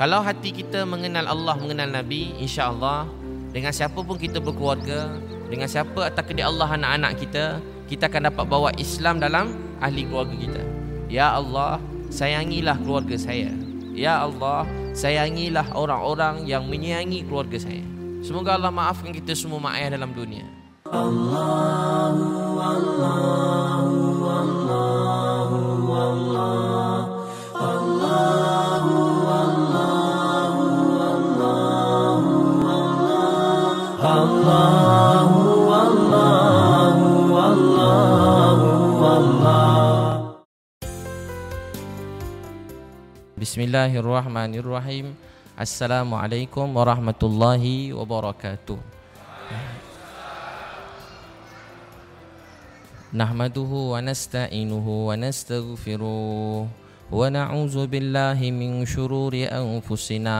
Kalau hati kita mengenal Allah, mengenal Nabi, insya-Allah dengan siapa pun kita berkeluarga, dengan siapa atas kedia Allah anak-anak kita, kita akan dapat bawa Islam dalam ahli keluarga kita. Ya Allah, sayangilah keluarga saya. Ya Allah, sayangilah orang-orang yang menyayangi keluarga saya. Semoga Allah maafkan kita semua mak ayah dalam dunia. Allahu Allahu والله والله والله والله بسم الله الرحمن الرحيم. السلام عليكم ورحمة الله وبركاته. نحمده ونستعينه ونستغفره ونعوذ بالله من شرور أنفسنا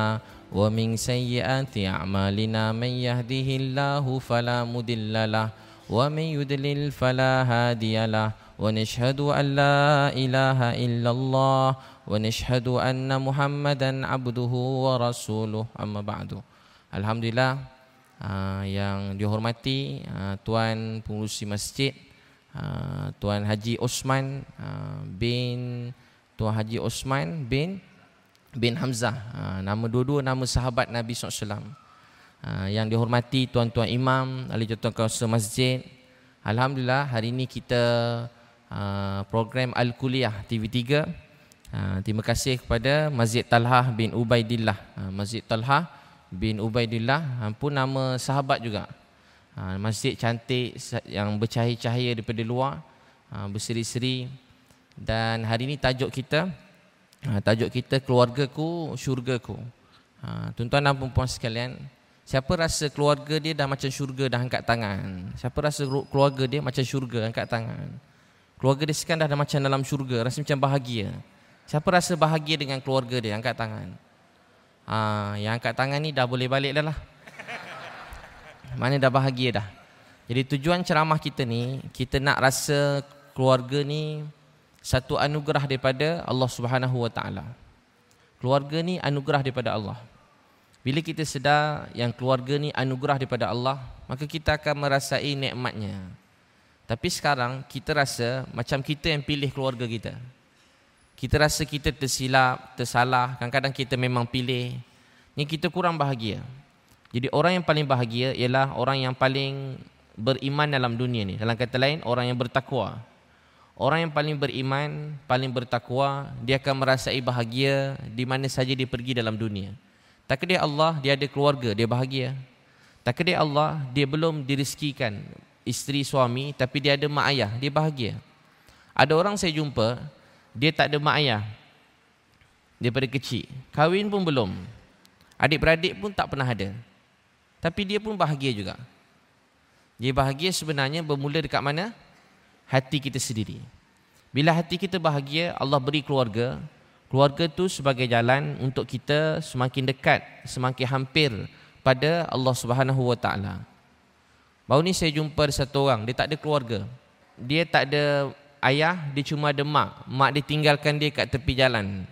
ومن سيئات أعمالنا من يهده الله فلا مضل له ومن يضلل فلا هادي له ونشهد أن لا إله إلا الله ونشهد أن محمدا عبده ورسوله أما بعد Alhamdulillah uh, yang dihormati uh, tuan pengurusi masjid Ah, Tuan Haji Osman uh, bin Tuan Haji Osman bin bin Hamzah. Uh, nama dua-dua nama sahabat Nabi SAW. Uh, yang dihormati tuan-tuan imam, ahli tuan kawasan masjid. Alhamdulillah hari ini kita uh, program Al-Kuliah TV3. Uh, terima kasih kepada Masjid Talha bin Ubaidillah. Masjid Talha bin Ubaidillah pun nama sahabat juga. Ha, masjid cantik yang bercahaya-cahaya daripada luar, ha, berseri-seri. Dan hari ini tajuk kita, ha, tajuk kita keluargaku, syurgaku. Ha, tuan-tuan dan puan sekalian, siapa rasa keluarga dia dah macam syurga dah angkat tangan? Siapa rasa keluarga dia macam syurga angkat tangan? Keluarga dia sekarang dah, dah macam dalam syurga, rasa macam bahagia. Siapa rasa bahagia dengan keluarga dia angkat tangan? Ha, yang angkat tangan ni dah boleh balik dah lah. Mana dah bahagia dah. Jadi tujuan ceramah kita ni, kita nak rasa keluarga ni satu anugerah daripada Allah Subhanahu Wa Taala. Keluarga ni anugerah daripada Allah. Bila kita sedar yang keluarga ni anugerah daripada Allah, maka kita akan merasai nikmatnya. Tapi sekarang kita rasa macam kita yang pilih keluarga kita. Kita rasa kita tersilap, tersalah, kadang-kadang kita memang pilih. Yang kita kurang bahagia. Jadi orang yang paling bahagia ialah orang yang paling beriman dalam dunia ni. Dalam kata lain, orang yang bertakwa. Orang yang paling beriman, paling bertakwa, dia akan merasai bahagia di mana saja dia pergi dalam dunia. Tak dia Allah, dia ada keluarga, dia bahagia. Tak dia Allah, dia belum diriskikan isteri suami, tapi dia ada mak ayah, dia bahagia. Ada orang saya jumpa, dia tak ada mak ayah. Daripada kecil. Kahwin pun belum. Adik-beradik pun tak pernah ada. Tapi dia pun bahagia juga. Dia bahagia sebenarnya bermula dekat mana? Hati kita sendiri. Bila hati kita bahagia, Allah beri keluarga. Keluarga tu sebagai jalan untuk kita semakin dekat, semakin hampir pada Allah Subhanahu Wa Taala. Baru ni saya jumpa satu orang, dia tak ada keluarga. Dia tak ada ayah, dia cuma ada mak. Mak dia tinggalkan dia kat tepi jalan.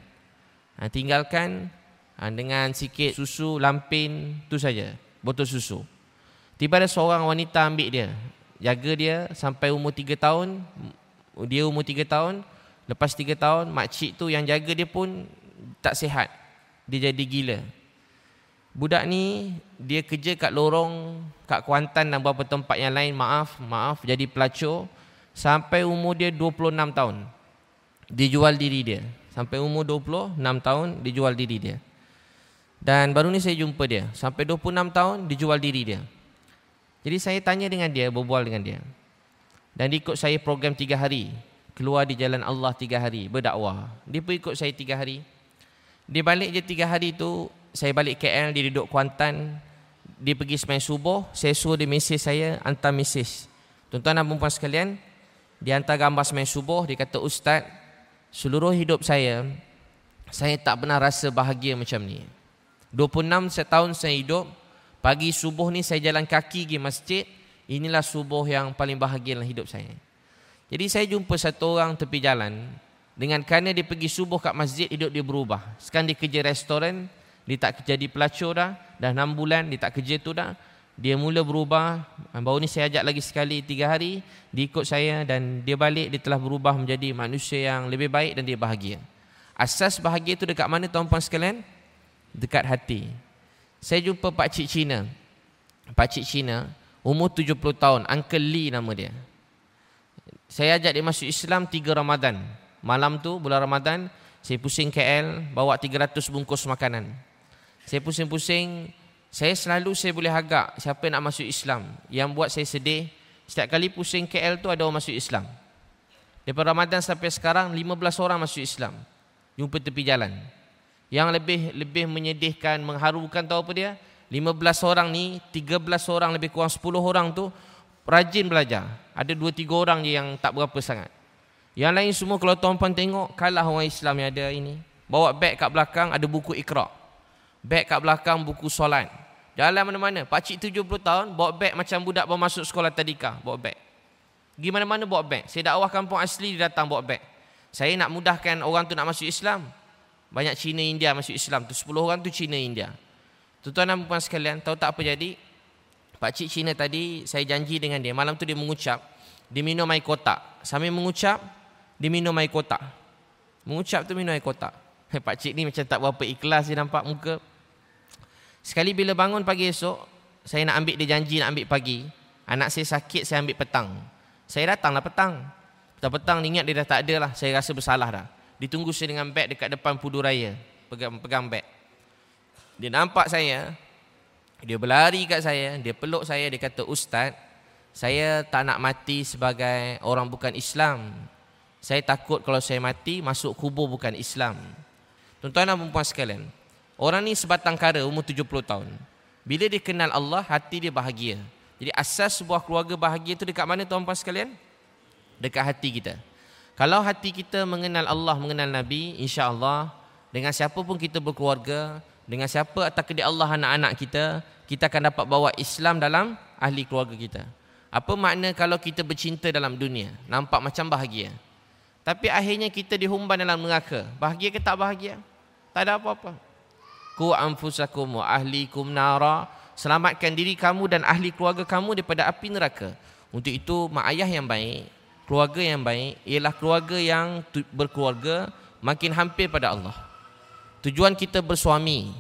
Ha, tinggalkan ha, dengan sikit susu, lampin, tu saja botol susu. Tiba ada seorang wanita ambil dia. Jaga dia sampai umur tiga tahun. Dia umur tiga tahun. Lepas tiga tahun, makcik tu yang jaga dia pun tak sihat. Dia jadi gila. Budak ni, dia kerja kat lorong, kat Kuantan dan beberapa tempat yang lain. Maaf, maaf, jadi pelacur. Sampai umur dia 26 tahun. Dia jual diri dia. Sampai umur 26 tahun, dia jual diri dia. Dan baru ni saya jumpa dia. Sampai 26 tahun dijual diri dia. Jadi saya tanya dengan dia, berbual dengan dia. Dan dia ikut saya program 3 hari. Keluar di jalan Allah 3 hari, berdakwah. Dia pun ikut saya 3 hari. Dia balik je 3 hari tu, saya balik KL, dia duduk Kuantan. Dia pergi semain subuh, saya suruh dia mesej saya, hantar mesej. Tuan-tuan dan perempuan sekalian, dia hantar gambar semain subuh, dia kata, Ustaz, seluruh hidup saya, saya tak pernah rasa bahagia macam ni. 26 setahun saya hidup Pagi subuh ni saya jalan kaki pergi masjid Inilah subuh yang paling bahagia dalam hidup saya Jadi saya jumpa satu orang tepi jalan Dengan kerana dia pergi subuh kat masjid Hidup dia berubah Sekarang dia kerja restoran dia tak jadi pelacur dah, dah 6 bulan dia tak kerja tu dah. Dia mula berubah. Baru ni saya ajak lagi sekali 3 hari, dia ikut saya dan dia balik dia telah berubah menjadi manusia yang lebih baik dan dia bahagia. Asas bahagia tu dekat mana tuan-puan sekalian? Dekat hati. Saya jumpa Pak Cik Cina. Pak Cik Cina, umur 70 tahun, Uncle Lee nama dia. Saya ajak dia masuk Islam 3 Ramadan. Malam tu bulan Ramadan, saya pusing KL bawa 300 bungkus makanan. Saya pusing-pusing, saya selalu saya boleh agak siapa nak masuk Islam. Yang buat saya sedih, setiap kali pusing KL tu ada orang masuk Islam. Daripada Ramadan sampai sekarang 15 orang masuk Islam. Jumpa tepi jalan. Yang lebih lebih menyedihkan, mengharukan tahu apa dia? 15 orang ni, 13 orang lebih kurang 10 orang tu rajin belajar. Ada 2 3 orang je yang tak berapa sangat. Yang lain semua kalau tuan-tuan tengok kalah orang Islam yang ada ini. Bawa beg kat belakang ada buku Iqra. Beg kat belakang buku solat. Jalan mana-mana. Pak cik 70 tahun bawa beg macam budak baru masuk sekolah tadika, bawa beg. Pergi mana-mana bawa beg. Saya dakwah kampung asli dia datang bawa beg. Saya nak mudahkan orang tu nak masuk Islam. Banyak Cina India masuk Islam tu 10 orang tu Cina India. Tuan-tuan dan puan sekalian, tahu tak apa jadi? Pak cik Cina tadi saya janji dengan dia, malam tu dia mengucap, dia minum air kotak. Sambil mengucap, dia minum air kotak. Mengucap tu minum air kotak. Pak cik ni macam tak berapa ikhlas dia nampak muka. Sekali bila bangun pagi esok, saya nak ambil dia janji nak ambil pagi. Anak saya sakit, saya ambil petang. Saya datanglah petang. Petang-petang ingat dia dah tak ada lah. Saya rasa bersalah dah. Ditunggu saya dengan beg dekat depan Pudu Raya. Pegang, pegang beg. Dia nampak saya. Dia berlari kat saya. Dia peluk saya. Dia kata, Ustaz, saya tak nak mati sebagai orang bukan Islam. Saya takut kalau saya mati, masuk kubur bukan Islam. Tuan-tuan dan perempuan sekalian. Orang ni sebatang kara umur 70 tahun. Bila dia kenal Allah, hati dia bahagia. Jadi asas sebuah keluarga bahagia itu dekat mana tuan-tuan sekalian? Dekat hati kita. Kalau hati kita mengenal Allah, mengenal Nabi, insya Allah dengan siapa pun kita berkeluarga, dengan siapa atau kedai Allah anak-anak kita, kita akan dapat bawa Islam dalam ahli keluarga kita. Apa makna kalau kita bercinta dalam dunia? Nampak macam bahagia. Tapi akhirnya kita dihumban dalam neraka. Bahagia ke tak bahagia? Tak ada apa-apa. Ku anfusakum wa ahlikum nara. Selamatkan diri kamu dan ahli keluarga kamu daripada api neraka. Untuk itu, mak ayah yang baik, keluarga yang baik ialah keluarga yang berkeluarga makin hampir pada Allah. Tujuan kita bersuami,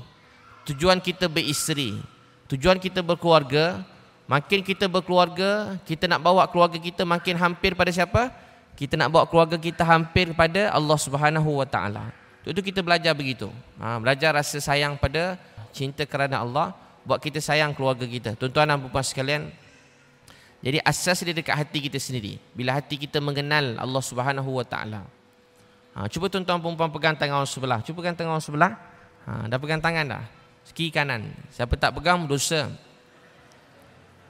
tujuan kita beristeri, tujuan kita berkeluarga, makin kita berkeluarga, kita nak bawa keluarga kita makin hampir pada siapa? Kita nak bawa keluarga kita hampir pada Allah Subhanahu Wa Taala. Itu kita belajar begitu. Ha, belajar rasa sayang pada cinta kerana Allah buat kita sayang keluarga kita. Tuan-tuan dan puan sekalian, jadi asas dia dekat hati kita sendiri. Bila hati kita mengenal Allah Subhanahu Wa Taala. Ha, cuba tuan-tuan perempuan pegang tangan orang sebelah. Cuba pegang tangan orang sebelah. Ha, dah pegang tangan dah. Kiri kanan. Siapa tak pegang dosa.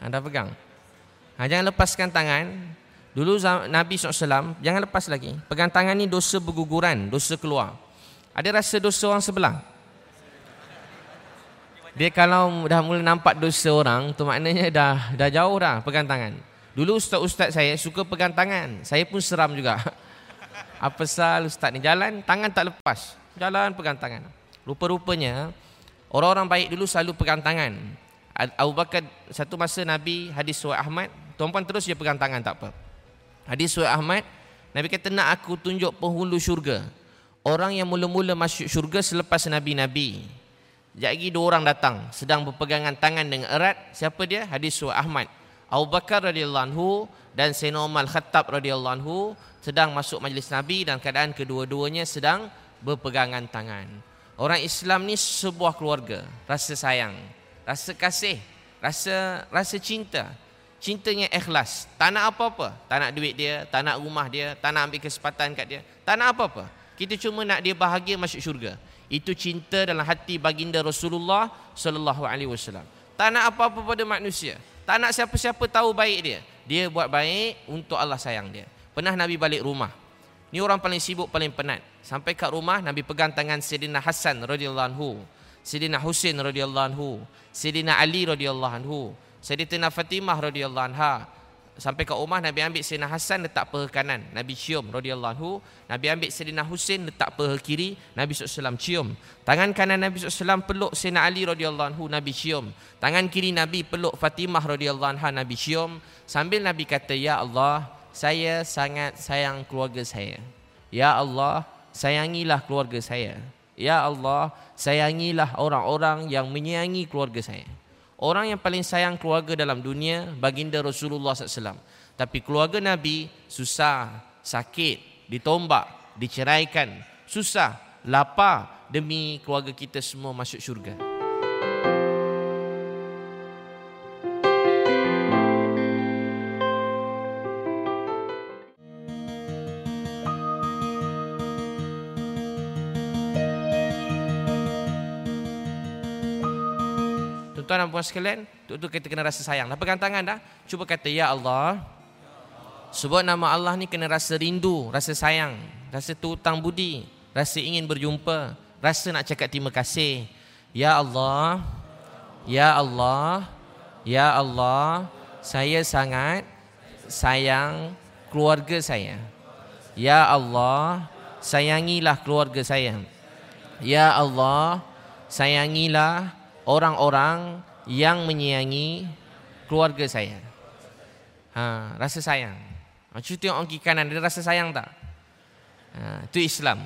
Ha, dah pegang. Ha, jangan lepaskan tangan. Dulu Nabi SAW, jangan lepas lagi. Pegang tangan ni dosa berguguran, dosa keluar. Ada rasa dosa orang sebelah? Dia kalau dah mula nampak dosa orang, tu maknanya dah dah jauh dah pegang tangan. Dulu ustaz-ustaz saya suka pegang tangan. Saya pun seram juga. Apa sal ustaz ni jalan tangan tak lepas. Jalan pegang tangan. Rupa-rupanya orang-orang baik dulu selalu pegang tangan. Abu Bakar satu masa Nabi hadis Suhaib Ahmad, tuan-puan terus dia pegang tangan tak apa. Hadis Suhaib Ahmad, Nabi kata nak aku tunjuk penghulu syurga. Orang yang mula-mula masuk syurga selepas Nabi-Nabi. Sekejap lagi dua orang datang sedang berpegangan tangan dengan erat. Siapa dia? Hadis Surah Ahmad. Abu Bakar radhiyallahu anhu dan Sayyidina Umar Khattab radhiyallahu anhu sedang masuk majlis Nabi dan keadaan kedua-duanya sedang berpegangan tangan. Orang Islam ni sebuah keluarga, rasa sayang, rasa kasih, rasa rasa cinta. Cintanya ikhlas. Tak nak apa-apa. Tak nak duit dia, tak nak rumah dia, tak nak ambil kesempatan kat dia. Tak nak apa-apa. Kita cuma nak dia bahagia masuk syurga. Itu cinta dalam hati baginda Rasulullah sallallahu alaihi wasallam. Tak nak apa-apa pada manusia. Tak nak siapa-siapa tahu baik dia. Dia buat baik untuk Allah sayang dia. Pernah Nabi balik rumah. Ni orang paling sibuk, paling penat. Sampai kat rumah Nabi pegang tangan Sayyidina Hasan radhiyallahu anhu, Sayyidina Husin radhiyallahu anhu, Sayyidina Ali radhiyallahu anhu, Sayyidina Fatimah radhiyallahu anha, sampai ke rumah Nabi ambil Sayyidina Hasan letak paha kanan. Nabi cium radhiyallahu Nabi ambil Sayyidina Husin letak paha kiri. Nabi SAW cium. Tangan kanan Nabi SAW peluk Sayyidina Ali radhiyallahu Nabi cium. Tangan kiri Nabi peluk Fatimah radhiyallahu anha Nabi cium. Sambil Nabi kata ya Allah saya sangat sayang keluarga saya. Ya Allah sayangilah keluarga saya. Ya Allah sayangilah orang-orang yang menyayangi keluarga saya Orang yang paling sayang keluarga dalam dunia baginda Rasulullah SAW. Tapi keluarga Nabi susah, sakit, ditombak, diceraikan, susah, lapar demi keluarga kita semua masuk syurga. Tuan dan puan sekalian, tu kita kena rasa sayang. Pegang tangan dah? Cuba kata, Ya Allah. Sebut nama Allah ni kena rasa rindu, rasa sayang, rasa tutang budi, rasa ingin berjumpa, rasa nak cakap terima kasih. Ya Allah, Ya Allah, Ya Allah, saya sangat sayang keluarga saya. Ya Allah, sayangilah keluarga saya. Ya Allah, sayangilah orang-orang yang menyayangi keluarga saya. Ha, rasa sayang. Ha, cuba tengok orang kiri kanan, dia rasa sayang tak? Ha, itu Islam.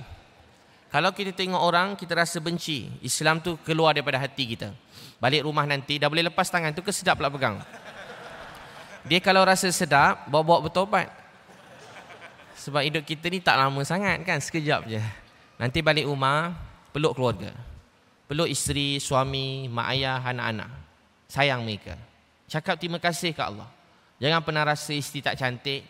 Kalau kita tengok orang, kita rasa benci. Islam tu keluar daripada hati kita. Balik rumah nanti, dah boleh lepas tangan tu ke sedap pula pegang. Dia kalau rasa sedap, bawa-bawa bertobat. Sebab hidup kita ni tak lama sangat kan, sekejap je. Nanti balik rumah, peluk keluarga peluk isteri, suami, mak ayah, anak-anak. Sayang mereka. Cakap terima kasih ke Allah. Jangan pernah rasa isteri tak cantik.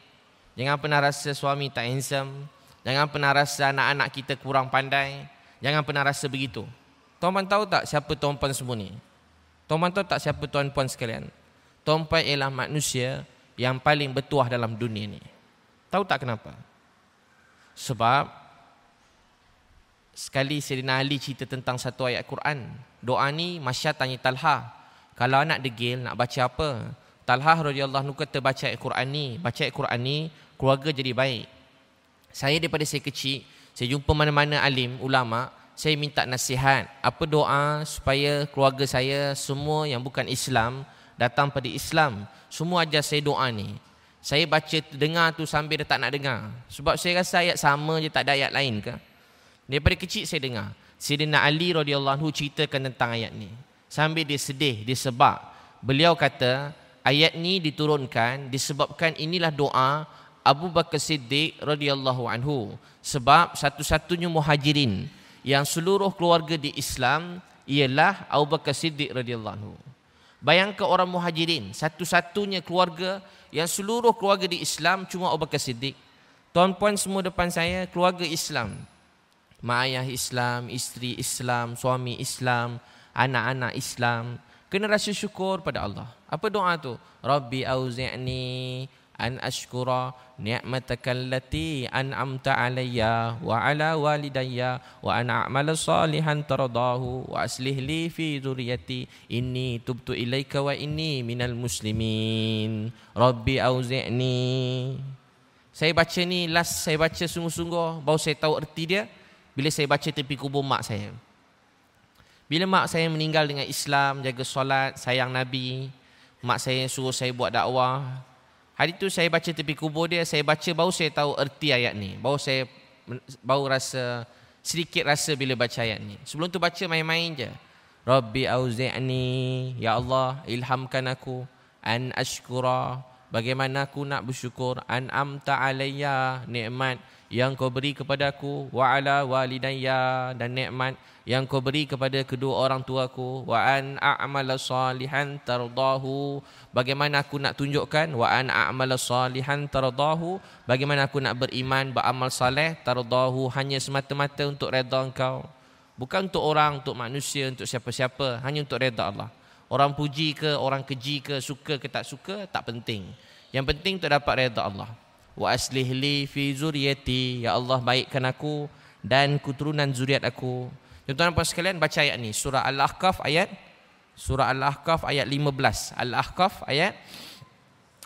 Jangan pernah rasa suami tak handsome. Jangan pernah rasa anak-anak kita kurang pandai. Jangan pernah rasa begitu. Tuan-tuan tahu tak siapa tuan-tuan semua ni? Tuan-tuan tahu tak siapa tuan-tuan sekalian? Tuan-tuan ialah manusia yang paling bertuah dalam dunia ni. Tahu tak kenapa? Sebab Sekali Sayyidina Ali cerita tentang satu ayat Quran. Doa ni Masya tanya Talha. Kalau anak degil nak baca apa? Talha radhiyallahu anhu kata baca ayat Quran ni. Baca ayat Quran ni keluarga jadi baik. Saya daripada saya kecil, saya jumpa mana-mana alim, ulama, saya minta nasihat. Apa doa supaya keluarga saya semua yang bukan Islam datang pada Islam. Semua ajar saya doa ni. Saya baca dengar tu sambil dia tak nak dengar. Sebab saya rasa ayat sama je tak ada ayat lain ke? Daripada kecil saya dengar Sayyidina Ali radhiyallahu anhu ceritakan tentang ayat ni. Sambil dia sedih, dia sebab beliau kata ayat ni diturunkan disebabkan inilah doa Abu Bakar Siddiq radhiyallahu anhu sebab satu-satunya muhajirin yang seluruh keluarga di Islam ialah Abu Bakar Siddiq radhiyallahu anhu. Bayangkan orang muhajirin, satu-satunya keluarga yang seluruh keluarga di Islam cuma Abu Bakar Siddiq. Tuan-puan semua depan saya keluarga Islam mak ayah Islam, isteri Islam, suami Islam, anak-anak Islam. Kena rasa syukur pada Allah. Apa doa tu? Rabbi auzi'ni an ashkura ni'mataka allati an'amta alayya wa ala walidayya wa an a'mala salihan tardahu wa aslih li fi dhurriyyati inni tubtu ilaika wa inni minal muslimin rabbi auzi'ni saya baca ni last saya baca sungguh-sungguh baru saya tahu erti dia bila saya baca tepi kubur mak saya. Bila mak saya meninggal dengan Islam, jaga solat, sayang Nabi, mak saya suruh saya buat dakwah. Hari itu saya baca tepi kubur dia, saya baca baru saya tahu erti ayat ni. Baru saya baru rasa sedikit rasa bila baca ayat ni. Sebelum tu baca main-main je. Rabbi auzi'ni, ya Allah, ilhamkan aku an ashkura. Bagaimana aku nak bersyukur an amta alayya nikmat yang kau beri kepadaku wa ala walidayya dan nikmat yang kau beri kepada kedua orang tuaku wa an a'mala salihan tardahu bagaimana aku nak tunjukkan wa an a'mala salihan tardahu bagaimana aku nak beriman beramal soleh tardahu hanya semata-mata untuk redha engkau. Bukan untuk orang untuk manusia untuk siapa-siapa hanya untuk redha Allah. Orang puji ke orang keji ke suka ke tak suka tak penting. Yang penting untuk dapat redha Allah wa aslih li fi zuriyati ya Allah baikkan aku dan keturunan zuriat aku tuan-tuan dan sekalian baca ayat ni surah al-ahqaf ayat surah al-ahqaf ayat 15 al-ahqaf ayat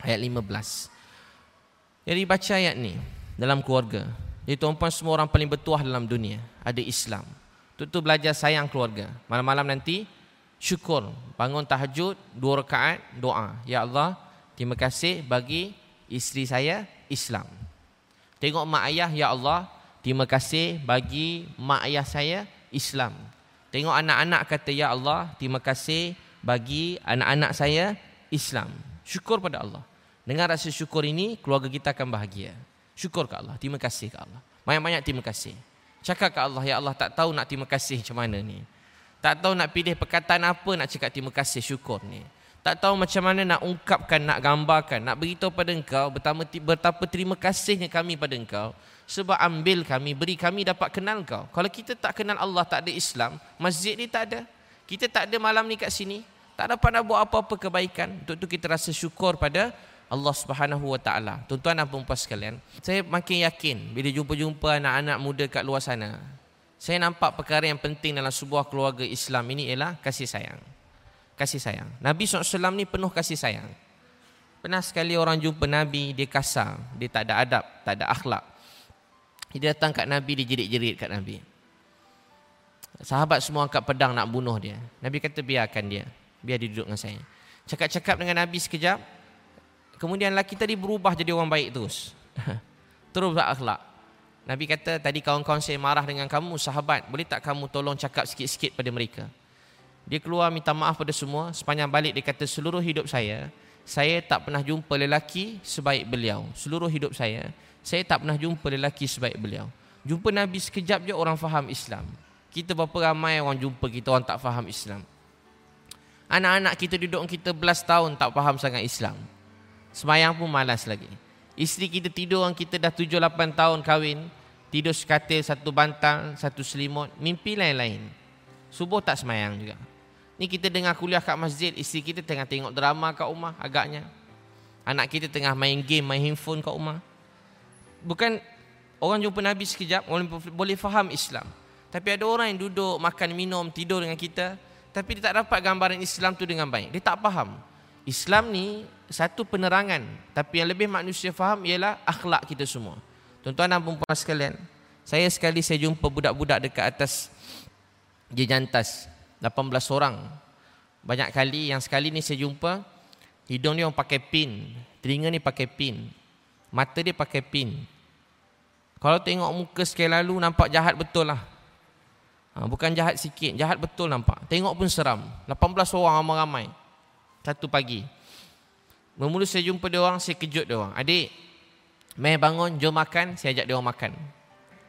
Ayat 15. Jadi baca ayat ni dalam keluarga. Jadi tuan-puan semua orang paling bertuah dalam dunia. Ada Islam. Itu belajar sayang keluarga. Malam-malam nanti syukur. Bangun tahajud, dua rakaat, doa. Ya Allah, terima kasih bagi isteri saya Islam. Tengok mak ayah, Ya Allah, terima kasih bagi mak ayah saya Islam. Tengok anak-anak kata, Ya Allah, terima kasih bagi anak-anak saya Islam. Syukur pada Allah. Dengan rasa syukur ini, keluarga kita akan bahagia. Syukur ke Allah. Terima kasih ke Allah. Banyak-banyak terima kasih. Cakap ke Allah, Ya Allah tak tahu nak terima kasih macam mana ni. Tak tahu nak pilih perkataan apa nak cakap terima kasih syukur ni. Tak tahu macam mana nak ungkapkan, nak gambarkan, nak beritahu pada engkau betapa, betapa terima kasihnya kami pada engkau. Sebab ambil kami, beri kami dapat kenal kau. Kalau kita tak kenal Allah, tak ada Islam, masjid ni tak ada. Kita tak ada malam ni kat sini. Tak dapat nak buat apa-apa kebaikan. Untuk tu kita rasa syukur pada Allah Subhanahu Wa Taala. Tuan-tuan dan puan sekalian, saya makin yakin bila jumpa-jumpa anak-anak muda kat luar sana. Saya nampak perkara yang penting dalam sebuah keluarga Islam ini ialah kasih sayang. Kasih sayang. Nabi SAW ni penuh kasih sayang. Pernah sekali orang jumpa Nabi, dia kasar. Dia tak ada adab, tak ada akhlak. Dia datang kat Nabi, dia jerit-jerit kat Nabi. Sahabat semua angkat pedang nak bunuh dia. Nabi kata biarkan dia. Biar dia duduk dengan saya. Cakap-cakap dengan Nabi sekejap, Kemudian lelaki tadi berubah jadi orang baik terus. terus berakhlak. Nabi kata tadi kawan-kawan saya marah dengan kamu sahabat. Boleh tak kamu tolong cakap sikit-sikit pada mereka? Dia keluar minta maaf pada semua. Sepanjang balik dia kata seluruh hidup saya. Saya tak pernah jumpa lelaki sebaik beliau. Seluruh hidup saya. Saya tak pernah jumpa lelaki sebaik beliau. Jumpa Nabi sekejap je orang faham Islam. Kita berapa ramai orang jumpa kita orang tak faham Islam. Anak-anak kita duduk kita belas tahun tak faham sangat Islam. Semayang pun malas lagi. Isteri kita tidur orang kita dah 7-8 tahun kahwin. Tidur sekatil satu bantal, satu selimut. Mimpi lain-lain. Subuh tak semayang juga. Ni kita dengar kuliah kat masjid. Isteri kita tengah tengok drama kat rumah agaknya. Anak kita tengah main game, main handphone kat rumah. Bukan orang jumpa Nabi sekejap, orang boleh faham Islam. Tapi ada orang yang duduk, makan, minum, tidur dengan kita. Tapi dia tak dapat gambaran Islam tu dengan baik. Dia tak faham. Islam ni satu penerangan tapi yang lebih manusia faham ialah akhlak kita semua. Tuan-tuan dan puan sekalian, saya sekali saya jumpa budak-budak dekat atas jejantas 18 orang. Banyak kali yang sekali ni saya jumpa hidung dia orang pakai pin, telinga ni pakai pin, mata dia pakai pin. Kalau tengok muka sekali lalu nampak jahat betul lah. Ha, bukan jahat sikit, jahat betul nampak. Tengok pun seram. 18 orang ramai-ramai satu pagi. Bermula saya jumpa dia orang, saya kejut dia orang. Adik, mai bangun, jom makan, saya ajak dia orang makan.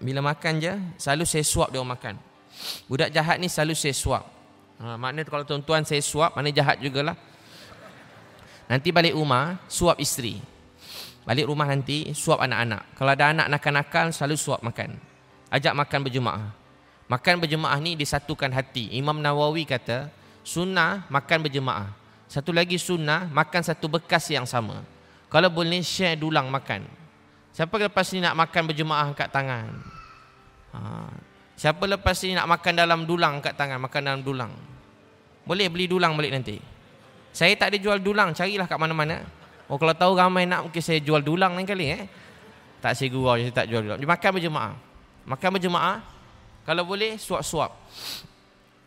Bila makan je, selalu saya suap dia orang makan. Budak jahat ni selalu saya suap. Ha, makna kalau tuan-tuan saya suap, mana jahat jugalah. Nanti balik rumah, suap isteri. Balik rumah nanti, suap anak-anak. Kalau ada anak nakal-nakal, selalu suap makan. Ajak makan berjemaah. Makan berjemaah ni disatukan hati. Imam Nawawi kata, sunnah makan berjemaah. Satu lagi sunnah makan satu bekas yang sama. Kalau boleh share dulang makan. Siapa lepas ni nak makan berjemaah kat tangan? Ha. Siapa lepas ni nak makan dalam dulang kat tangan, makan dalam dulang. Boleh beli dulang balik nanti. Saya tak ada jual dulang, carilah kat mana-mana. Oh kalau tahu ramai nak mungkin saya jual dulang lain kali eh. Tak saya gurau saya tak jual dulang. Makan berjemaah. Makan berjemaah. Kalau boleh suap-suap.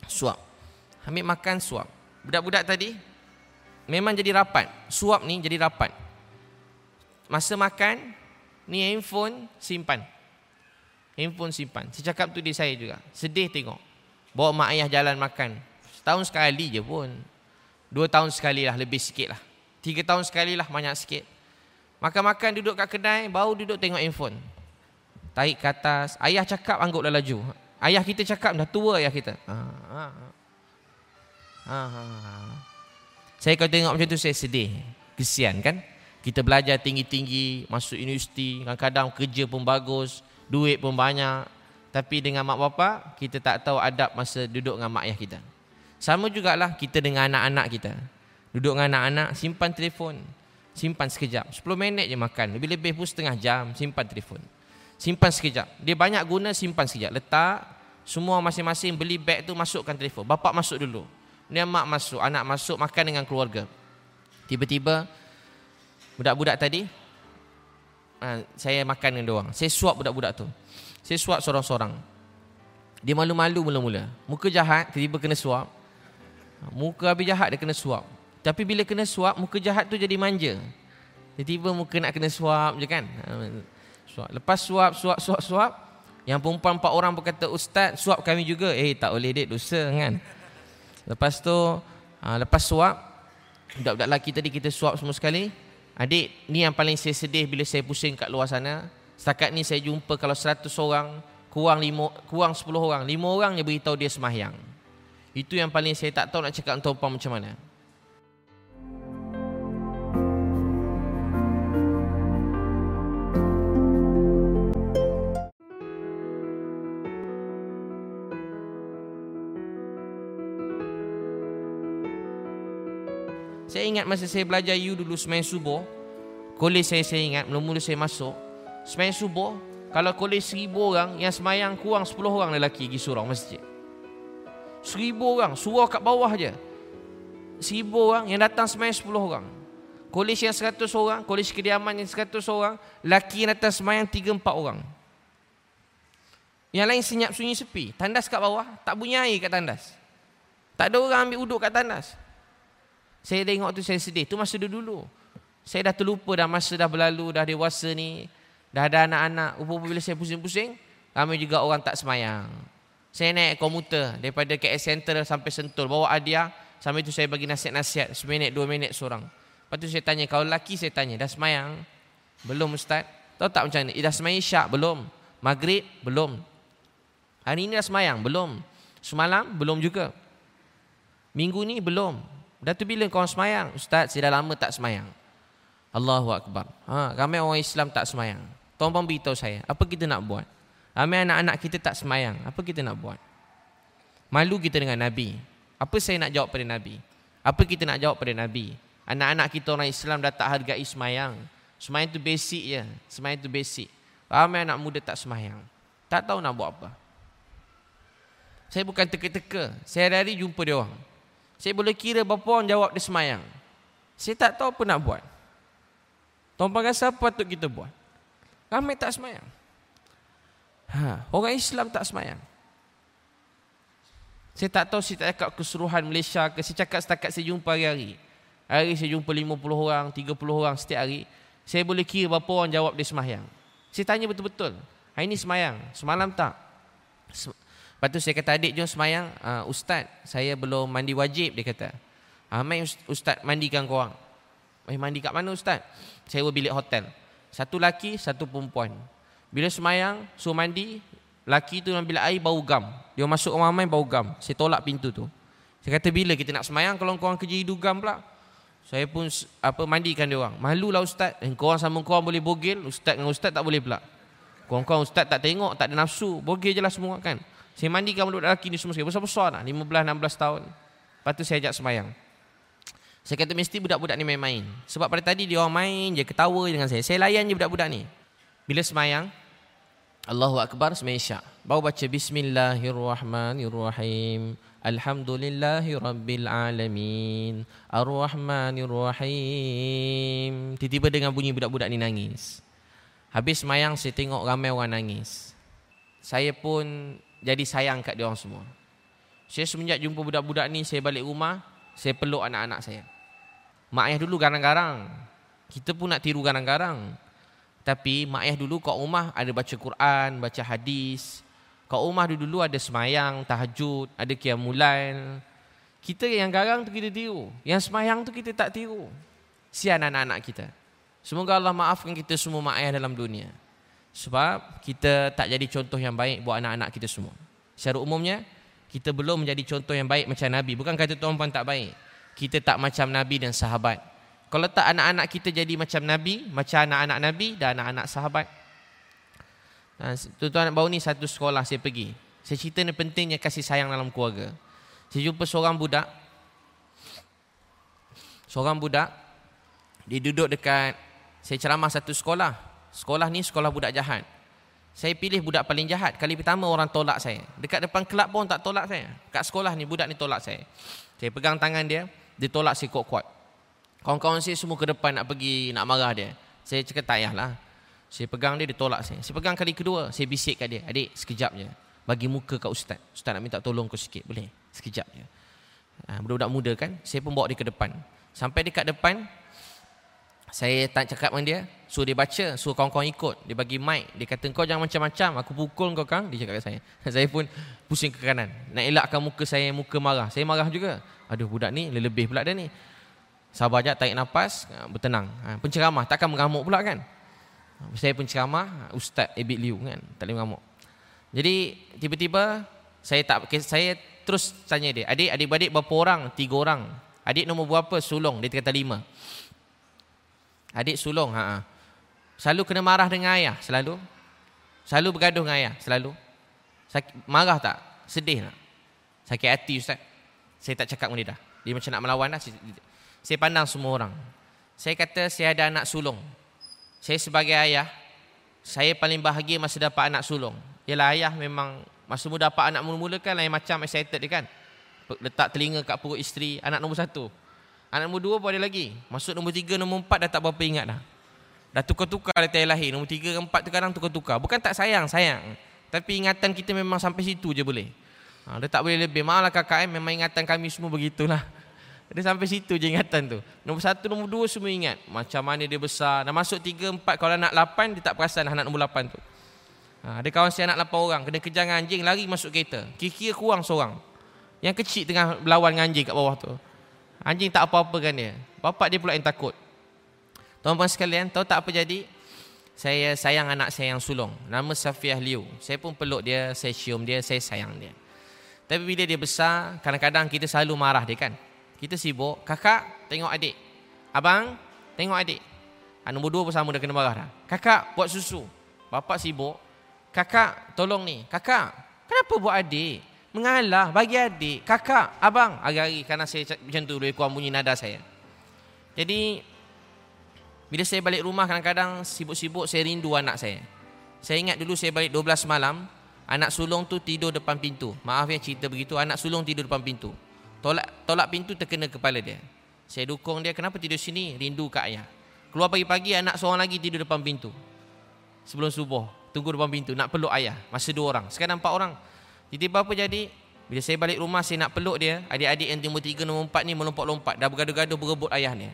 Suap. Ambil makan suap. Budak-budak tadi memang jadi rapat. Suap ni jadi rapat. Masa makan, ni handphone simpan. Handphone simpan. Saya cakap tu di saya juga. Sedih tengok. Bawa mak ayah jalan makan. Setahun sekali je pun. Dua tahun sekali lah, lebih sikit lah. Tiga tahun sekali lah, banyak sikit. Makan-makan duduk kat kedai, baru duduk tengok handphone. Tarik ke atas. Ayah cakap, angguklah laju. Ayah kita cakap, dah tua ayah kita. Ha, ha, ha. Ha, ha, ha. Saya kalau tengok macam tu saya sedih. Kesian kan? Kita belajar tinggi-tinggi, masuk universiti, kadang-kadang kerja pun bagus, duit pun banyak. Tapi dengan mak bapak, kita tak tahu adab masa duduk dengan mak ayah kita. Sama jugalah kita dengan anak-anak kita. Duduk dengan anak-anak, simpan telefon. Simpan sekejap. 10 minit je makan. Lebih-lebih pun setengah jam, simpan telefon. Simpan sekejap. Dia banyak guna, simpan sekejap. Letak, semua masing-masing beli beg tu masukkan telefon. Bapak masuk dulu. Dia mak masuk, anak masuk makan dengan keluarga. Tiba-tiba Budak-budak tadi ha, Saya makan dengan orang. Saya suap budak-budak tu. Saya suap seorang-seorang. Dia malu-malu mula-mula. Muka jahat tiba-tiba kena suap. Muka habis jahat dia kena suap. Tapi bila kena suap Muka jahat tu jadi manja. Tiba-tiba muka nak kena suap je kan? Ha, suap. Lepas suap, suap, suap, suap Yang perempuan empat orang pun kata Ustaz suap kami juga. Eh tak boleh dek. Dosa kan? Lepas tu ha, Lepas suap Budak-budak lelaki tadi kita suap semua sekali Adik, ni yang paling saya sedih bila saya pusing kat luar sana. Setakat ni saya jumpa kalau 100 orang, kurang lima, kurang 10 orang, 5 orang yang beritahu dia semahyang. Itu yang paling saya tak tahu nak cakap untuk apa macam mana. Ingat masa saya belajar you dulu semain subuh Kolej saya saya ingat Mula-mula saya masuk Semain subuh Kalau kolej seribu orang Yang semayang kurang sepuluh orang lelaki Pergi surau masjid. Seribu orang Surau kat bawah je. Seribu orang Yang datang semayang sepuluh orang. Kolej yang seratus orang Kolej kediaman yang seratus orang Lelaki yang datang semayang tiga empat orang. Yang lain senyap sunyi sepi. Tandas kat bawah Tak bunyi air kat tandas. Tak ada orang ambil uduk kat tandas saya tengok tu saya sedih. Tu masa dulu. Saya dah terlupa dah masa dah berlalu, dah dewasa ni. Dah ada anak-anak. Rupa bila saya pusing-pusing, ramai juga orang tak semayang. Saya naik komuter daripada KS Center sampai Sentul. Bawa Adia. Sampai tu saya bagi nasihat-nasihat. Seminit, dua minit seorang. Lepas tu saya tanya, kalau lelaki saya tanya, dah semayang? Belum Ustaz. Tahu tak macam ni? Dah semayang syak? Belum. Maghrib? Belum. Hari ini dah semayang? Belum. Semalam? Belum juga. Minggu ni? Belum. Dah tu bila kau semayang? Ustaz, saya dah lama tak semayang. Allahu Akbar. Ha, ramai orang Islam tak semayang. Tuan pun beritahu saya, apa kita nak buat? Ramai anak-anak kita tak semayang. Apa kita nak buat? Malu kita dengan Nabi. Apa saya nak jawab pada Nabi? Apa kita nak jawab pada Nabi? Anak-anak kita orang Islam dah tak hargai semayang. Semayang tu basic je. Semayang tu basic. Ramai anak muda tak semayang. Tak tahu nak buat apa. Saya bukan teka-teka. Saya hari-hari jumpa dia orang. Saya boleh kira berapa orang jawab dia semayang. Saya tak tahu apa nak buat. Tuan-tuan rasa apa patut kita buat? Ramai tak semayang. Ha, orang Islam tak semayang. Saya tak tahu saya tak cakap keseluruhan Malaysia ke. Saya cakap setakat saya jumpa hari-hari. Hari saya jumpa 50 orang, 30 orang setiap hari. Saya boleh kira berapa orang jawab dia semayang. Saya tanya betul-betul. Hari ini semayang. Semalam tak? Lepas tu saya kata adik jom semayang. Uh, Ustaz saya belum mandi wajib dia kata. Uh, Mai Ustaz mandikan korang. Mai mandi kat mana Ustaz? Saya bilik hotel. Satu laki satu perempuan. Bila semayang suruh mandi Laki tu ambil air bau gam. Dia masuk rumah bau gam. Saya tolak pintu tu. Saya kata bila kita nak semayang Kalau korang kerja hidu gam pula? Saya pun apa mandikan dia orang. Malulah ustaz. Dan korang sama korang boleh bogel, ustaz dengan ustaz tak boleh pula. Korang-korang ustaz tak tengok, tak ada nafsu, bogel je lah semua kan. Saya mandikan budak lelaki ni semua sekali. Besar-besar lah. 15-16 tahun. Lepas tu saya ajak semayang. Saya kata mesti budak-budak ni main-main. Sebab pada tadi dia orang main je, ketawa dengan saya. Saya layan je budak-budak ni. Bila semayang, Allahu Akbar semayang syak. Baru baca Bismillahirrahmanirrahim. Alhamdulillahi Rabbil Alamin. Ar-Rahmanirrahim. Tiba-tiba dengan bunyi budak-budak ni nangis. Habis semayang saya tengok ramai orang nangis. Saya pun jadi sayang kat dia orang semua. Saya semenjak jumpa budak-budak ni, saya balik rumah, saya peluk anak-anak saya. Mak ayah dulu garang-garang. Kita pun nak tiru garang-garang. Tapi mak ayah dulu kat rumah ada baca Quran, baca hadis. Kat rumah dulu ada semayang, tahajud, ada kiamulan. Kita yang garang tu kita tiru. Yang semayang tu kita tak tiru. Sian anak-anak kita. Semoga Allah maafkan kita semua mak ayah dalam dunia. Sebab kita tak jadi contoh yang baik buat anak-anak kita semua. Secara umumnya, kita belum menjadi contoh yang baik macam Nabi. Bukan kata tuan puan tak baik. Kita tak macam Nabi dan sahabat. Kalau tak anak-anak kita jadi macam Nabi, macam anak-anak Nabi dan anak-anak sahabat. Tuan-tuan baru ni satu sekolah saya pergi. Saya cerita ni pentingnya kasih sayang dalam keluarga. Saya jumpa seorang budak. Seorang budak. Dia duduk dekat, saya ceramah satu sekolah. Sekolah ni sekolah budak jahat. Saya pilih budak paling jahat. Kali pertama orang tolak saya. Dekat depan kelab pun tak tolak saya. Kat sekolah ni budak ni tolak saya. Saya pegang tangan dia, dia tolak saya kuat-kuat. Kawan-kawan saya semua ke depan nak pergi nak marah dia. Saya cakap tak payahlah. Saya pegang dia, dia tolak saya. Saya pegang kali kedua, saya bisik kat dia. Adik, sekejap je. Bagi muka kat ustaz. Ustaz nak minta tolong kau sikit. Boleh? Sekejap je. Ha, budak-budak muda kan. Saya pun bawa dia ke depan. Sampai dekat depan, saya tak cakap dengan dia. Suruh dia baca, suruh kawan-kawan ikut. Dia bagi mic. Dia kata, kau jangan macam-macam. Aku pukul kau kan. Dia cakap kat saya. saya pun pusing ke kanan. Nak elakkan muka saya, muka marah. Saya marah juga. Aduh, budak ni lebih pula dia ni. Sabar je, tarik nafas, ha, bertenang. Ha, penceramah, takkan mengamuk pula kan? Saya penceramah, Ustaz Ebit Liu kan? Tak boleh mengamuk. Jadi, tiba-tiba, saya tak saya terus tanya dia, adik, adik-adik berapa orang? Tiga orang. Adik nombor berapa? Sulung. Dia kata lima. Adik sulung. Ha, ha. Selalu kena marah dengan ayah. Selalu. Selalu bergaduh dengan ayah. Selalu. Sakit, marah tak? Sedih tak? Sakit hati Ustaz. Saya tak cakap dengan dia dah. Dia macam nak melawan dah. Saya pandang semua orang. Saya kata saya ada anak sulung. Saya sebagai ayah, saya paling bahagia masa dapat anak sulung. Yalah ayah memang masa muda dapat anak mula-mula kan lain macam excited dia kan. Letak telinga kat perut isteri, anak nombor satu. Anak nombor dua pun ada lagi. Masuk nombor tiga, nombor empat dah tak berapa ingat dah. Dah tukar-tukar dari lahir. Nombor tiga, empat tu kadang tukar-tukar. Bukan tak sayang, sayang. Tapi ingatan kita memang sampai situ je boleh. Ha, dia tak boleh lebih. Malah KKM memang ingatan kami semua begitulah. Dia sampai situ je ingatan tu. Nombor satu, nombor dua semua ingat. Macam mana dia besar. Dah masuk tiga, empat. Kalau anak lapan, dia tak perasan anak nombor lapan tu. Ha, ada kawan saya anak lapan orang. Kena kejar anjing, lari masuk kereta. Kira-kira kurang seorang. Yang kecil tengah berlawan dengan anjing kat bawah tu. Anjing tak apa-apa kan dia. Bapak dia pula yang takut. Tuan-tuan sekalian, tahu tak apa jadi? Saya sayang anak saya yang sulung. Nama Safiah Liu. Saya pun peluk dia, saya cium dia, saya sayang dia. Tapi bila dia besar, kadang-kadang kita selalu marah dia kan. Kita sibuk, kakak tengok adik. Abang tengok adik. Ha, nombor dua pun sama dah kena marah dah. Kakak buat susu. Bapak sibuk. Kakak tolong ni. Kakak kenapa buat adik? Mengalah bagi adik. Kakak, abang. Hari-hari kerana saya macam tu lebih kurang bunyi nada saya. Jadi bila saya balik rumah kadang-kadang sibuk-sibuk saya rindu anak saya. Saya ingat dulu saya balik 12 malam. Anak sulung tu tidur depan pintu. Maaf ya cerita begitu. Anak sulung tidur depan pintu. Tolak tolak pintu terkena kepala dia. Saya dukung dia, kenapa tidur sini? Rindu kat ayah. Keluar pagi-pagi, anak seorang lagi tidur depan pintu. Sebelum subuh, tunggu depan pintu, nak peluk ayah. Masa dua orang. Sekarang empat orang. Tiba-tiba apa jadi? Bila saya balik rumah, saya nak peluk dia. Adik-adik yang nombor tiga, nombor empat ni melompat-lompat. Dah bergaduh-gaduh berebut ayah ni.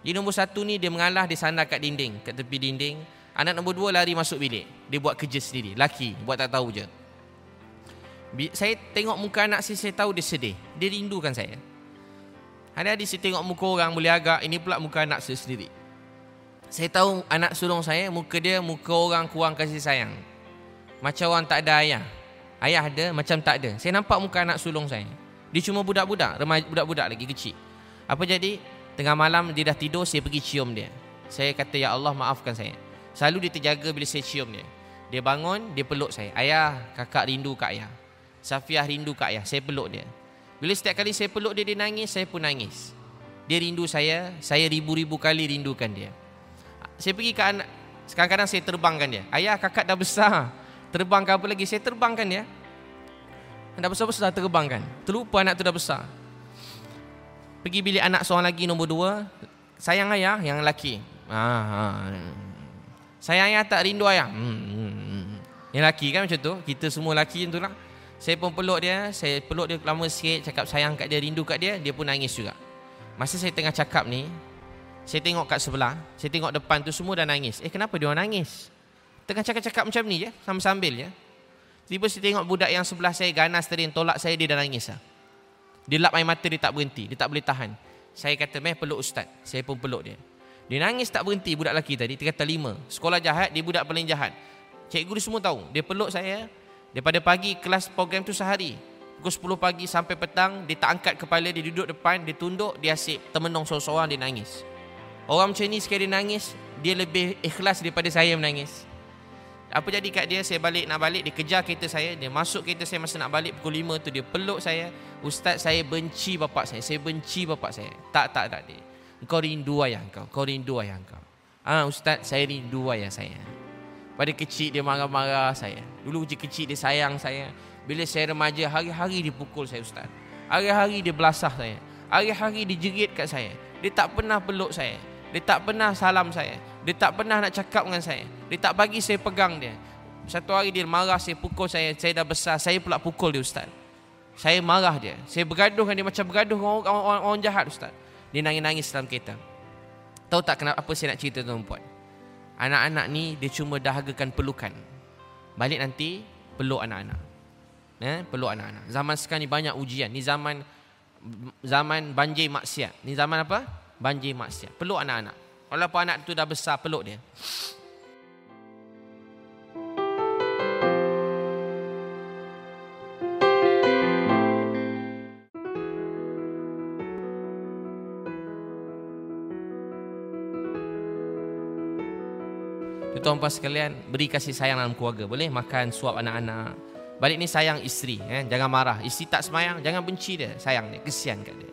Jadi nombor satu ni, dia mengalah, dia sandar kat dinding. Kat tepi dinding. Anak nombor dua lari masuk bilik. Dia buat kerja sendiri. Laki, buat tak tahu je. Saya tengok muka anak saya, saya tahu dia sedih. Dia rindukan saya. Hari-hari saya tengok muka orang boleh agak, ini pula muka anak saya sendiri. Saya tahu anak sulung saya, muka dia muka orang kurang kasih sayang. Macam orang tak ada ayah. Ayah ada, macam tak ada. Saya nampak muka anak sulung saya. Dia cuma budak-budak, remaja budak-budak lagi kecil. Apa jadi? Tengah malam dia dah tidur, saya pergi cium dia. Saya kata, Ya Allah maafkan saya. Selalu dia terjaga bila saya cium dia. Dia bangun, dia peluk saya. Ayah, kakak rindu kat ayah. Safiah rindu kat ayah. Saya peluk dia. Bila setiap kali saya peluk dia, dia nangis, saya pun nangis. Dia rindu saya, saya ribu-ribu kali rindukan dia. Saya pergi ke anak, kadang-kadang saya terbangkan dia. Ayah, kakak dah besar. Terbang ke apa lagi? Saya terbangkan dia. Dah besar-besar terbangkan. Terlupa anak tu dah besar. Pergi bilik anak seorang lagi nombor dua. Sayang ayah yang lelaki. Ha. Sayang ayah tak rindu ayah. Hmm, hmm, hmm. Yang lelaki kan macam tu. Kita semua lelaki macam tu lah. Saya pun peluk dia, saya peluk dia lama sikit, cakap sayang kat dia, rindu kat dia, dia pun nangis juga. Masa saya tengah cakap ni, saya tengok kat sebelah, saya tengok depan tu semua dah nangis. Eh kenapa dia orang nangis? Tengah cakap-cakap macam ni je, sambil-sambil je. Tiba saya tengok budak yang sebelah saya ganas tadi tolak saya, dia dah nangis lah. Dia lap air mata, dia tak berhenti, dia tak boleh tahan. Saya kata, meh peluk ustaz. Saya pun peluk dia. Dia nangis tak berhenti budak lelaki tadi, dia kata lima. Sekolah jahat, dia budak paling jahat. Cikgu dia semua tahu. Dia peluk saya, Daripada pagi kelas program tu sehari. Pukul 10 pagi sampai petang, dia tak angkat kepala, dia duduk depan, dia tunduk, dia asyik termenung seorang-seorang, dia nangis. Orang macam ni sekali dia nangis, dia lebih ikhlas daripada saya menangis. Apa jadi kat dia, saya balik nak balik, dia kejar kereta saya, dia masuk kereta saya masa nak balik pukul 5 tu, dia peluk saya. Ustaz, saya benci bapak saya, saya benci bapak saya. Tak, tak, tak. Dia. Kau rindu ayah kau, kau rindu ayah kau. Ah, Ustaz, saya rindu ayah saya. Pada kecil dia marah-marah saya. Dulu je kecil dia sayang saya. Bila saya remaja, hari-hari dia pukul saya ustaz. Hari-hari dia belasah saya. Hari-hari dia jerit kat saya. Dia tak pernah peluk saya. Dia tak pernah salam saya. Dia tak pernah nak cakap dengan saya. Dia tak bagi saya pegang dia. Satu hari dia marah saya, pukul saya. Saya dah besar, saya pula pukul dia Ustaz. Saya marah dia. Saya bergaduh dengan dia macam bergaduh dengan orang, orang, orang jahat Ustaz. Dia nangis-nangis dalam kereta. Tahu tak kenapa apa saya nak cerita tuan-puan? Anak-anak ni dia cuma dahagakan pelukan. Balik nanti peluk anak-anak. Eh, peluk anak-anak. Zaman sekarang ni banyak ujian. Ni zaman zaman banjir maksiat. Ni zaman apa? Banjir maksiat. Peluk anak-anak. Walaupun anak tu dah besar, peluk dia. Tuan-tuan sekalian, beri kasih sayang dalam keluarga. Boleh makan, suap anak-anak, Balik ni sayang isteri eh? Jangan marah Isteri tak semayang Jangan benci dia Sayang dia Kesian kat dia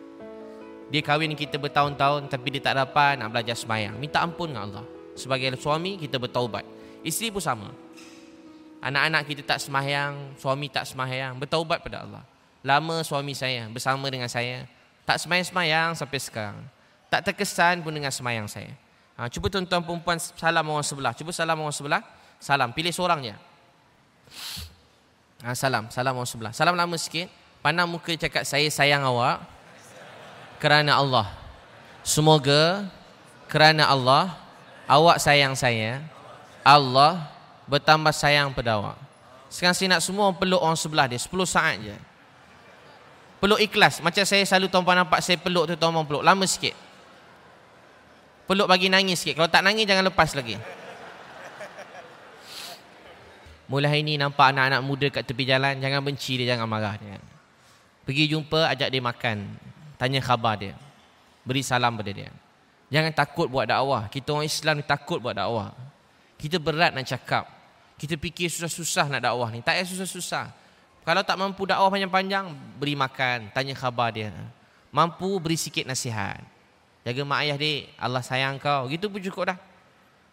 Dia kahwin kita bertahun-tahun Tapi dia tak dapat Nak belajar semayang Minta ampun dengan Allah. Sebagai suami Kita bertaubat. Isteri pun sama. Anak-anak kita tak semayang Suami tak semayang Bertaubat pada Allah. Lama suami saya Bersama dengan saya Tak semayang-semayang Sampai sekarang. Tak terkesan pun Dengan semayang saya. Ha, Cuba tuan-tuan perempuan Salam orang sebelah. Cuba salam orang sebelah. Salam Pilih seorang je. Ha, salam, salam orang sebelah. Salam lama sikit. Pandang muka cakap saya sayang awak kerana Allah. Semoga kerana Allah awak sayang saya. Allah bertambah sayang pada awak. Sekarang saya nak semua peluk orang sebelah dia 10 saat je. Peluk ikhlas. Macam saya selalu tuan-tuan nampak saya peluk tu tuan-tuan peluk. Lama sikit. Peluk bagi nangis sikit. Kalau tak nangis jangan lepas lagi. Mulai hari ini nampak anak-anak muda kat tepi jalan, jangan benci dia, jangan marah dia. Pergi jumpa, ajak dia makan. Tanya khabar dia. Beri salam pada dia. Jangan takut buat dakwah. Kita orang Islam ni takut buat dakwah. Kita berat nak cakap. Kita fikir susah-susah nak dakwah ni. Tak payah susah-susah. Kalau tak mampu dakwah panjang-panjang, beri makan, tanya khabar dia. Mampu beri sikit nasihat. Jaga mak ayah dia, Allah sayang kau. Gitu pun cukup dah.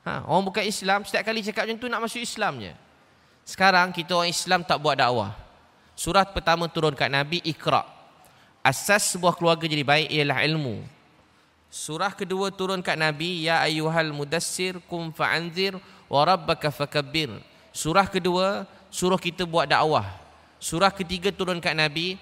Ha, orang bukan Islam, setiap kali cakap macam tu nak masuk Islam je. Sekarang kita orang Islam tak buat dakwah. Surat pertama turun kat Nabi Iqra. Asas sebuah keluarga jadi baik ialah ilmu. Surah kedua turun kat Nabi ya ayyuhal mudassir kum fa'anzir wa rabbaka fakabbir. Surah kedua suruh kita buat dakwah. Surah ketiga turun kat Nabi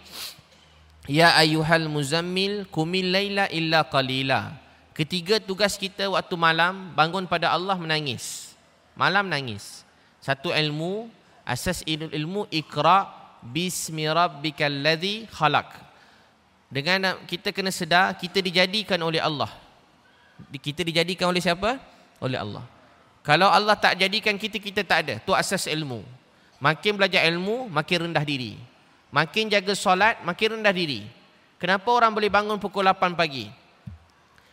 ya ayyuhal muzammil kumil laila illa qalila. Ketiga tugas kita waktu malam bangun pada Allah menangis. Malam nangis. Satu ilmu, asas ilmu ikra bismi rabbikal ladzi khalaq. Dengan kita kena sedar kita dijadikan oleh Allah. Kita dijadikan oleh siapa? Oleh Allah. Kalau Allah tak jadikan kita, kita tak ada. Tu asas ilmu. Makin belajar ilmu, makin rendah diri. Makin jaga solat, makin rendah diri. Kenapa orang boleh bangun pukul 8 pagi?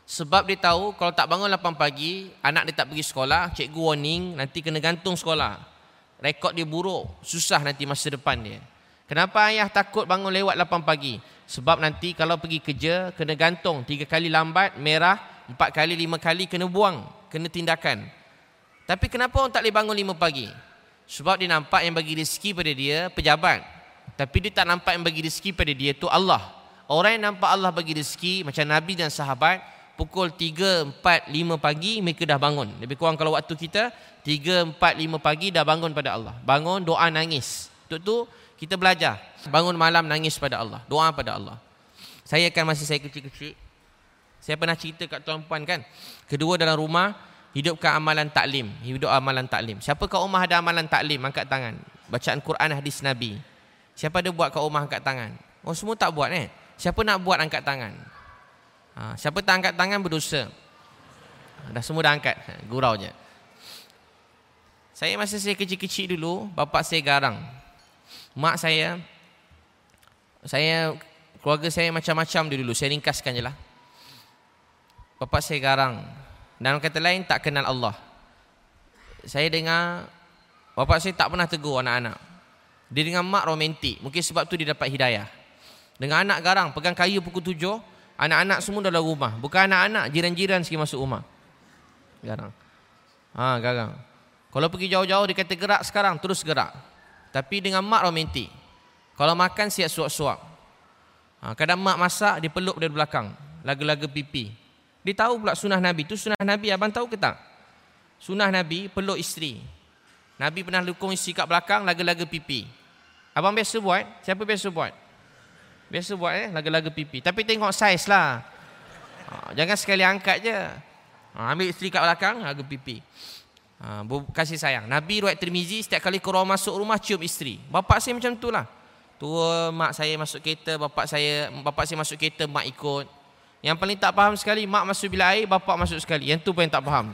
Sebab dia tahu kalau tak bangun 8 pagi, anak dia tak pergi sekolah, cikgu warning, nanti kena gantung sekolah. Rekod dia buruk, susah nanti masa depan dia. Kenapa ayah takut bangun lewat 8 pagi? Sebab nanti kalau pergi kerja, kena gantung. Tiga kali lambat, merah, empat kali, lima kali, kena buang. Kena tindakan. Tapi kenapa orang tak boleh bangun 5 pagi? Sebab dia nampak yang bagi rezeki pada dia, pejabat. Tapi dia tak nampak yang bagi rezeki pada dia, tu Allah. Orang yang nampak Allah bagi rezeki, macam Nabi dan sahabat, pukul 3, 4, 5 pagi mereka dah bangun. Lebih kurang kalau waktu kita 3, 4, 5 pagi dah bangun pada Allah. Bangun doa nangis. Untuk tu kita belajar. Bangun malam nangis pada Allah. Doa pada Allah. Saya akan masa saya kecil-kecil. Saya pernah cerita kat tuan-puan kan. Kedua dalam rumah hidupkan amalan taklim. Hidup amalan taklim. Siapa kat rumah ada amalan taklim angkat tangan. Bacaan Quran hadis Nabi. Siapa ada buat kat rumah angkat tangan? Oh semua tak buat eh. Siapa nak buat angkat tangan? Ha, siapa tak angkat tangan berdosa. Dah semua dah angkat. Ha, gurau je. Saya masa saya kecil-kecil dulu, bapa saya garang. Mak saya, saya keluarga saya macam-macam dulu. Saya ringkaskan je lah. Bapa saya garang. Dan kata lain tak kenal Allah. Saya dengar bapa saya tak pernah tegur anak-anak. Dia dengan mak romantik. Mungkin sebab tu dia dapat hidayah. Dengan anak garang, pegang kayu pukul tujuh, Anak-anak semua dalam rumah. Bukan anak-anak, jiran-jiran sikit masuk rumah. Garang. Ha, garang. Kalau pergi jauh-jauh, dia kata gerak sekarang, terus gerak. Tapi dengan mak romantik. Kalau makan, siap suap-suap. Ha, kadang mak masak, dia peluk dari belakang. Lagu-lagu pipi. Dia tahu pula sunnah Nabi. Itu sunnah Nabi. Abang tahu ke tak? Sunnah Nabi peluk isteri. Nabi pernah lukung isteri kat belakang, laga-laga pipi. Abang biasa buat? Siapa biasa buat? Biasa buat eh, laga-laga pipi. Tapi tengok saiz lah. Ha, jangan sekali angkat je. Ha, ambil isteri kat belakang, laga pipi. Ha, kasih sayang. Nabi ruat Tirmizi, setiap kali korang masuk rumah, cium isteri. Bapak saya macam tu lah. Tua mak saya masuk kereta, bapak saya bapak saya masuk kereta, mak ikut. Yang paling tak faham sekali, mak masuk bilik air, bapak masuk sekali. Yang tu pun yang tak faham.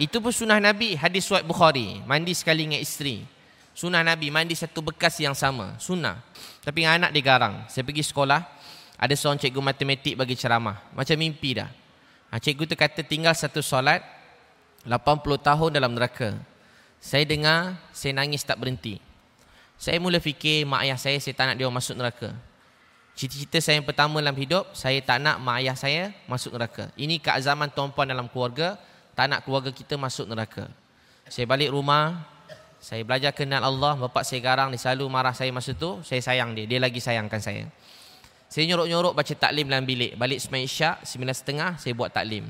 Itu pun sunnah Nabi, hadis suat Bukhari. Mandi sekali dengan isteri. Sunnah Nabi, mandi satu bekas yang sama. Sunnah. Tapi dengan anak dia garang. Saya pergi sekolah, ada seorang cikgu matematik bagi ceramah. Macam mimpi dah. Ha, cikgu tu kata tinggal satu solat, 80 tahun dalam neraka. Saya dengar, saya nangis tak berhenti. Saya mula fikir mak ayah saya, saya tak nak dia masuk neraka. Cita-cita saya yang pertama dalam hidup, saya tak nak mak ayah saya masuk neraka. Ini keazaman tuan-puan dalam keluarga, tak nak keluarga kita masuk neraka. Saya balik rumah, saya belajar kenal Allah, bapak saya garang, dia selalu marah saya masa tu, saya sayang dia, dia lagi sayangkan saya. Saya nyorok-nyorok baca taklim dalam bilik. Balik semain isyak, sembilan setengah, saya buat taklim.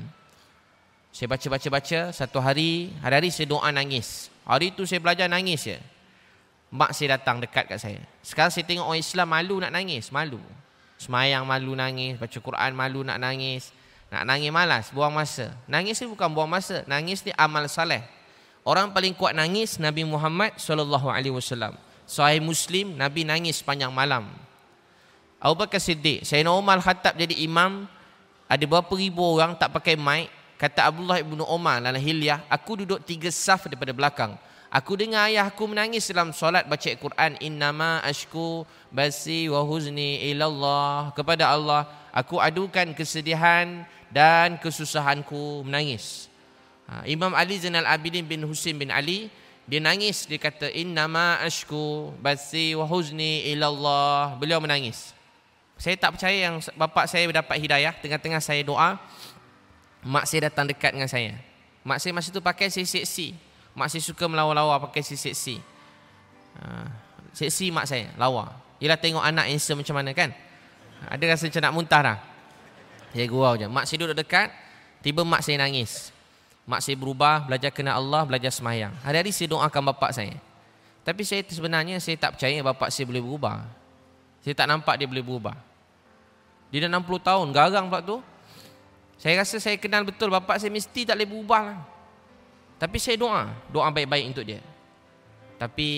Saya baca-baca-baca, satu hari, hari-hari saya doa nangis. Hari tu saya belajar nangis je mak saya datang dekat kat saya. Sekarang saya tengok orang Islam malu nak nangis, malu. Semayang malu nangis, baca Quran malu nak nangis. Nak nangis malas, buang masa. Nangis ni bukan buang masa, nangis ni amal saleh. Orang paling kuat nangis Nabi Muhammad sallallahu alaihi wasallam. Sahih Muslim, Nabi nangis sepanjang malam. Abu Bakar Siddiq, Sayyidina Umar Khattab jadi imam, ada berapa ribu orang tak pakai mic, kata Abdullah ibnu Umar dalam hilyah, aku duduk tiga saf daripada belakang. Aku dengar ayahku menangis dalam solat baca Al-Quran. Innama ashku basi wa huzni ilallah. Kepada Allah, aku adukan kesedihan dan kesusahanku menangis. Ha, Imam Ali Zainal Abidin bin Husin bin Ali, dia nangis. Dia kata, Innama ashku basi wa huzni ilallah. Beliau menangis. Saya tak percaya yang bapak saya dapat hidayah. Tengah-tengah saya doa, mak saya datang dekat dengan saya. Mak saya masa itu pakai seksi-seksi. Mak saya suka melawa-lawa pakai si seksi. Ha, seksi mak saya, lawa. Ialah tengok anak handsome macam mana kan? Ada rasa macam nak muntah dah. Saya gurau je. Mak saya duduk dekat, tiba mak saya nangis. Mak saya berubah, belajar kenal Allah, belajar semayang. Hari-hari saya doakan bapak saya. Tapi saya sebenarnya saya tak percaya bapak saya boleh berubah. Saya tak nampak dia boleh berubah. Dia dah 60 tahun, garang pula tu. Saya rasa saya kenal betul bapak saya mesti tak boleh berubah lah. Tapi saya doa, doa baik-baik untuk dia. Tapi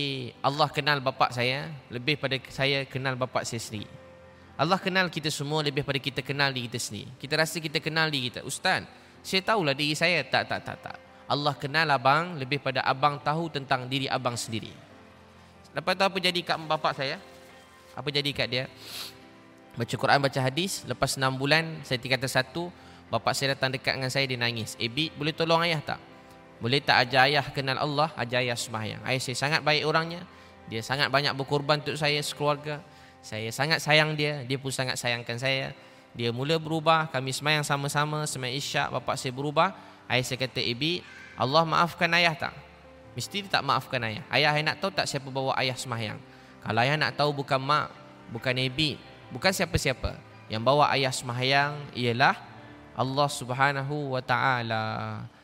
Allah kenal bapa saya lebih pada saya kenal bapa saya sendiri. Allah kenal kita semua lebih pada kita kenal diri kita sendiri. Kita rasa kita kenal diri kita. Ustaz, saya tahulah diri saya. Tak, tak, tak, tak. Allah kenal abang lebih pada abang tahu tentang diri abang sendiri. Lepas tu apa jadi kat bapa saya? Apa jadi kat dia? Baca Quran, baca hadis. Lepas 6 bulan, saya tingkatan satu. Bapa saya datang dekat dengan saya, dia nangis. Eh, boleh tolong ayah tak? Boleh tak ajar ayah kenal Allah, ajar ayah sembahyang. Ayah saya sangat baik orangnya. Dia sangat banyak berkorban untuk saya sekeluarga. Saya sangat sayang dia, dia pun sangat sayangkan saya. Dia mula berubah, kami sembahyang sama-sama, sembahyang isyak, bapak saya berubah. Ayah saya kata, Ibi, Allah maafkan ayah tak? Mesti dia tak maafkan ayah. Ayah nak tahu tak siapa bawa ayah sembahyang? Kalau ayah nak tahu bukan mak, bukan Ibi, bukan siapa-siapa. Yang bawa ayah sembahyang ialah Allah Subhanahu wa taala.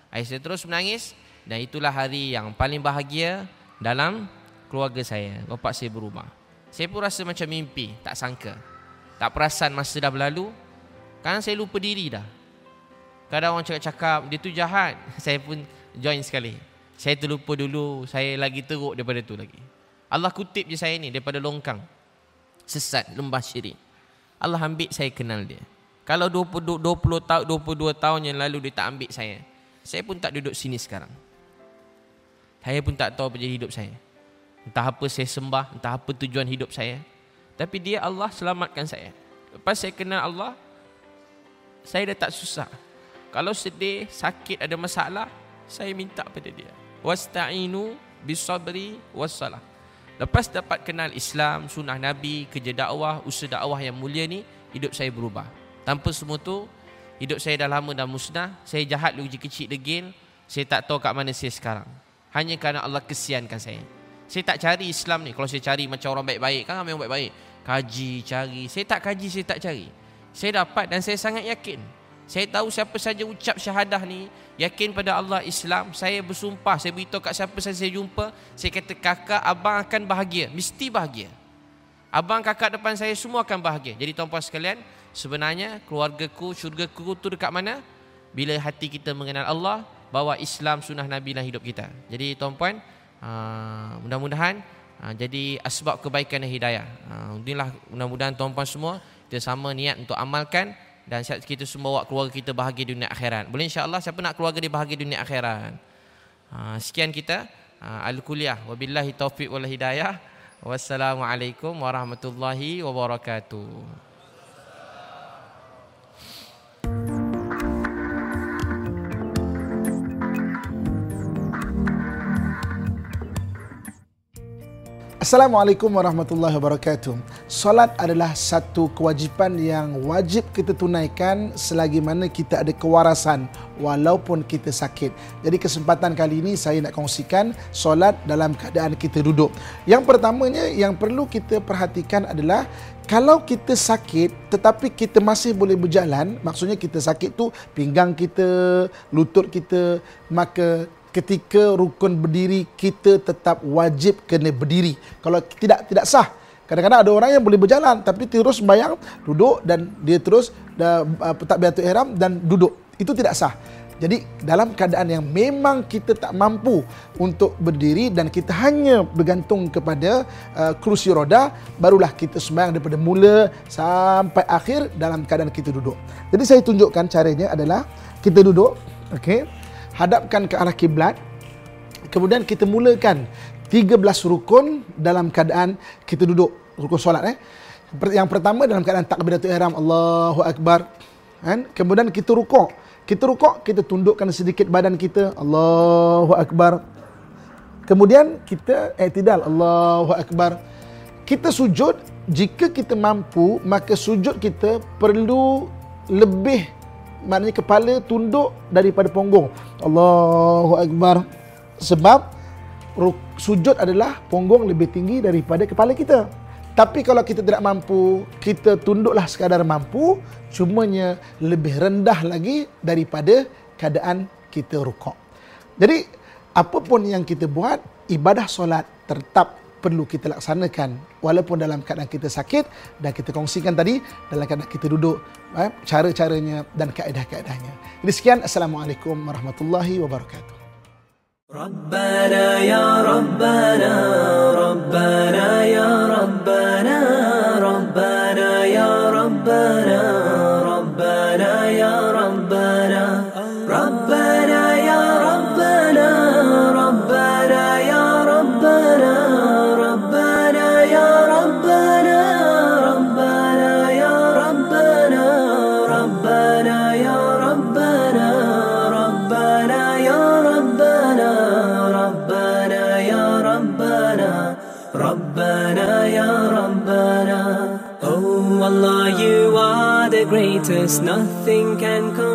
Aisyah terus menangis dan itulah hari yang paling bahagia dalam keluarga saya. Bapak saya berubah. Saya pun rasa macam mimpi, tak sangka. Tak perasan masa dah berlalu. Kan saya lupa diri dah. Kadang orang cakap-cakap, dia tu jahat. Saya pun join sekali. Saya terlupa dulu, saya lagi teruk daripada tu lagi. Allah kutip je saya ni daripada longkang. Sesat, lembah syirik. Allah ambil saya kenal dia. Kalau 20, 20 tahun, 22 tahun yang lalu dia tak ambil saya. Saya pun tak duduk sini sekarang. Saya pun tak tahu apa jadi hidup saya. Entah apa saya sembah, entah apa tujuan hidup saya. Tapi dia Allah selamatkan saya. Lepas saya kenal Allah, saya dah tak susah. Kalau sedih, sakit, ada masalah, saya minta pada dia. Wasta'inu bisabri wassalah. Lepas dapat kenal Islam, sunnah Nabi, kerja dakwah, usaha dakwah yang mulia ni, hidup saya berubah. Tanpa semua tu, Hidup saya dah lama dah musnah. Saya jahat dulu kecil degil. Saya tak tahu kat mana saya sekarang. Hanya kerana Allah kesiankan saya. Saya tak cari Islam ni. Kalau saya cari macam orang baik-baik. Kan ramai orang baik-baik. Kaji, cari. Saya tak kaji, saya tak cari. Saya dapat dan saya sangat yakin. Saya tahu siapa saja ucap syahadah ni yakin pada Allah Islam, saya bersumpah, saya beritahu kat siapa saja saya jumpa, saya kata kakak abang akan bahagia, mesti bahagia. Abang kakak depan saya semua akan bahagia. Jadi tuan-puan sekalian, sebenarnya keluargaku, syurgaku tu dekat mana? Bila hati kita mengenal Allah, bawa Islam sunnah Nabi dalam hidup kita. Jadi tuan-puan, uh, mudah-mudahan uh, jadi asbab kebaikan dan hidayah. Uh, inilah mudah-mudahan tuan-puan semua kita sama niat untuk amalkan dan kita semua bawa keluarga kita bahagia dunia akhirat. Boleh insya-Allah siapa nak keluarga dia bahagia dunia akhirat. Sekian kita al-kuliah. Wabillahi taufiq wal hidayah. Wassalamualaikum warahmatullahi wabarakatuh. Assalamualaikum warahmatullahi wabarakatuh. Solat adalah satu kewajipan yang wajib kita tunaikan selagi mana kita ada kewarasan walaupun kita sakit. Jadi kesempatan kali ini saya nak kongsikan solat dalam keadaan kita duduk. Yang pertamanya yang perlu kita perhatikan adalah kalau kita sakit tetapi kita masih boleh berjalan, maksudnya kita sakit tu pinggang kita, lutut kita, maka ketika rukun berdiri kita tetap wajib kena berdiri. Kalau tidak tidak sah. Kadang-kadang ada orang yang boleh berjalan tapi terus bayang duduk dan dia terus dah uh, takbiratul ihram dan duduk. Itu tidak sah. Jadi dalam keadaan yang memang kita tak mampu untuk berdiri dan kita hanya bergantung kepada uh, kerusi roda barulah kita sembahyang daripada mula sampai akhir dalam keadaan kita duduk. Jadi saya tunjukkan caranya adalah kita duduk okey hadapkan ke arah kiblat. Kemudian kita mulakan 13 rukun dalam keadaan kita duduk rukun solat eh. Yang pertama dalam keadaan takbiratul ihram Allahu akbar. Kan? Kemudian kita rukuk. Kita rukuk, kita tundukkan sedikit badan kita Allahu akbar. Kemudian kita i'tidal Allahu akbar. Kita sujud jika kita mampu maka sujud kita perlu lebih maknanya kepala tunduk daripada punggung. Allahu Akbar. Sebab sujud adalah punggung lebih tinggi daripada kepala kita. Tapi kalau kita tidak mampu, kita tunduklah sekadar mampu, cumanya lebih rendah lagi daripada keadaan kita rukuk. Jadi, apapun yang kita buat, ibadah solat tetap perlu kita laksanakan walaupun dalam keadaan kita sakit dan kita kongsikan tadi dalam keadaan kita duduk eh, cara-caranya dan kaedah-kaedahnya. Jadi sekian assalamualaikum warahmatullahi wabarakatuh. ربنا يا ربنا ربنا يا ربنا ربنا يا ربنا ربنا greatest, nothing can come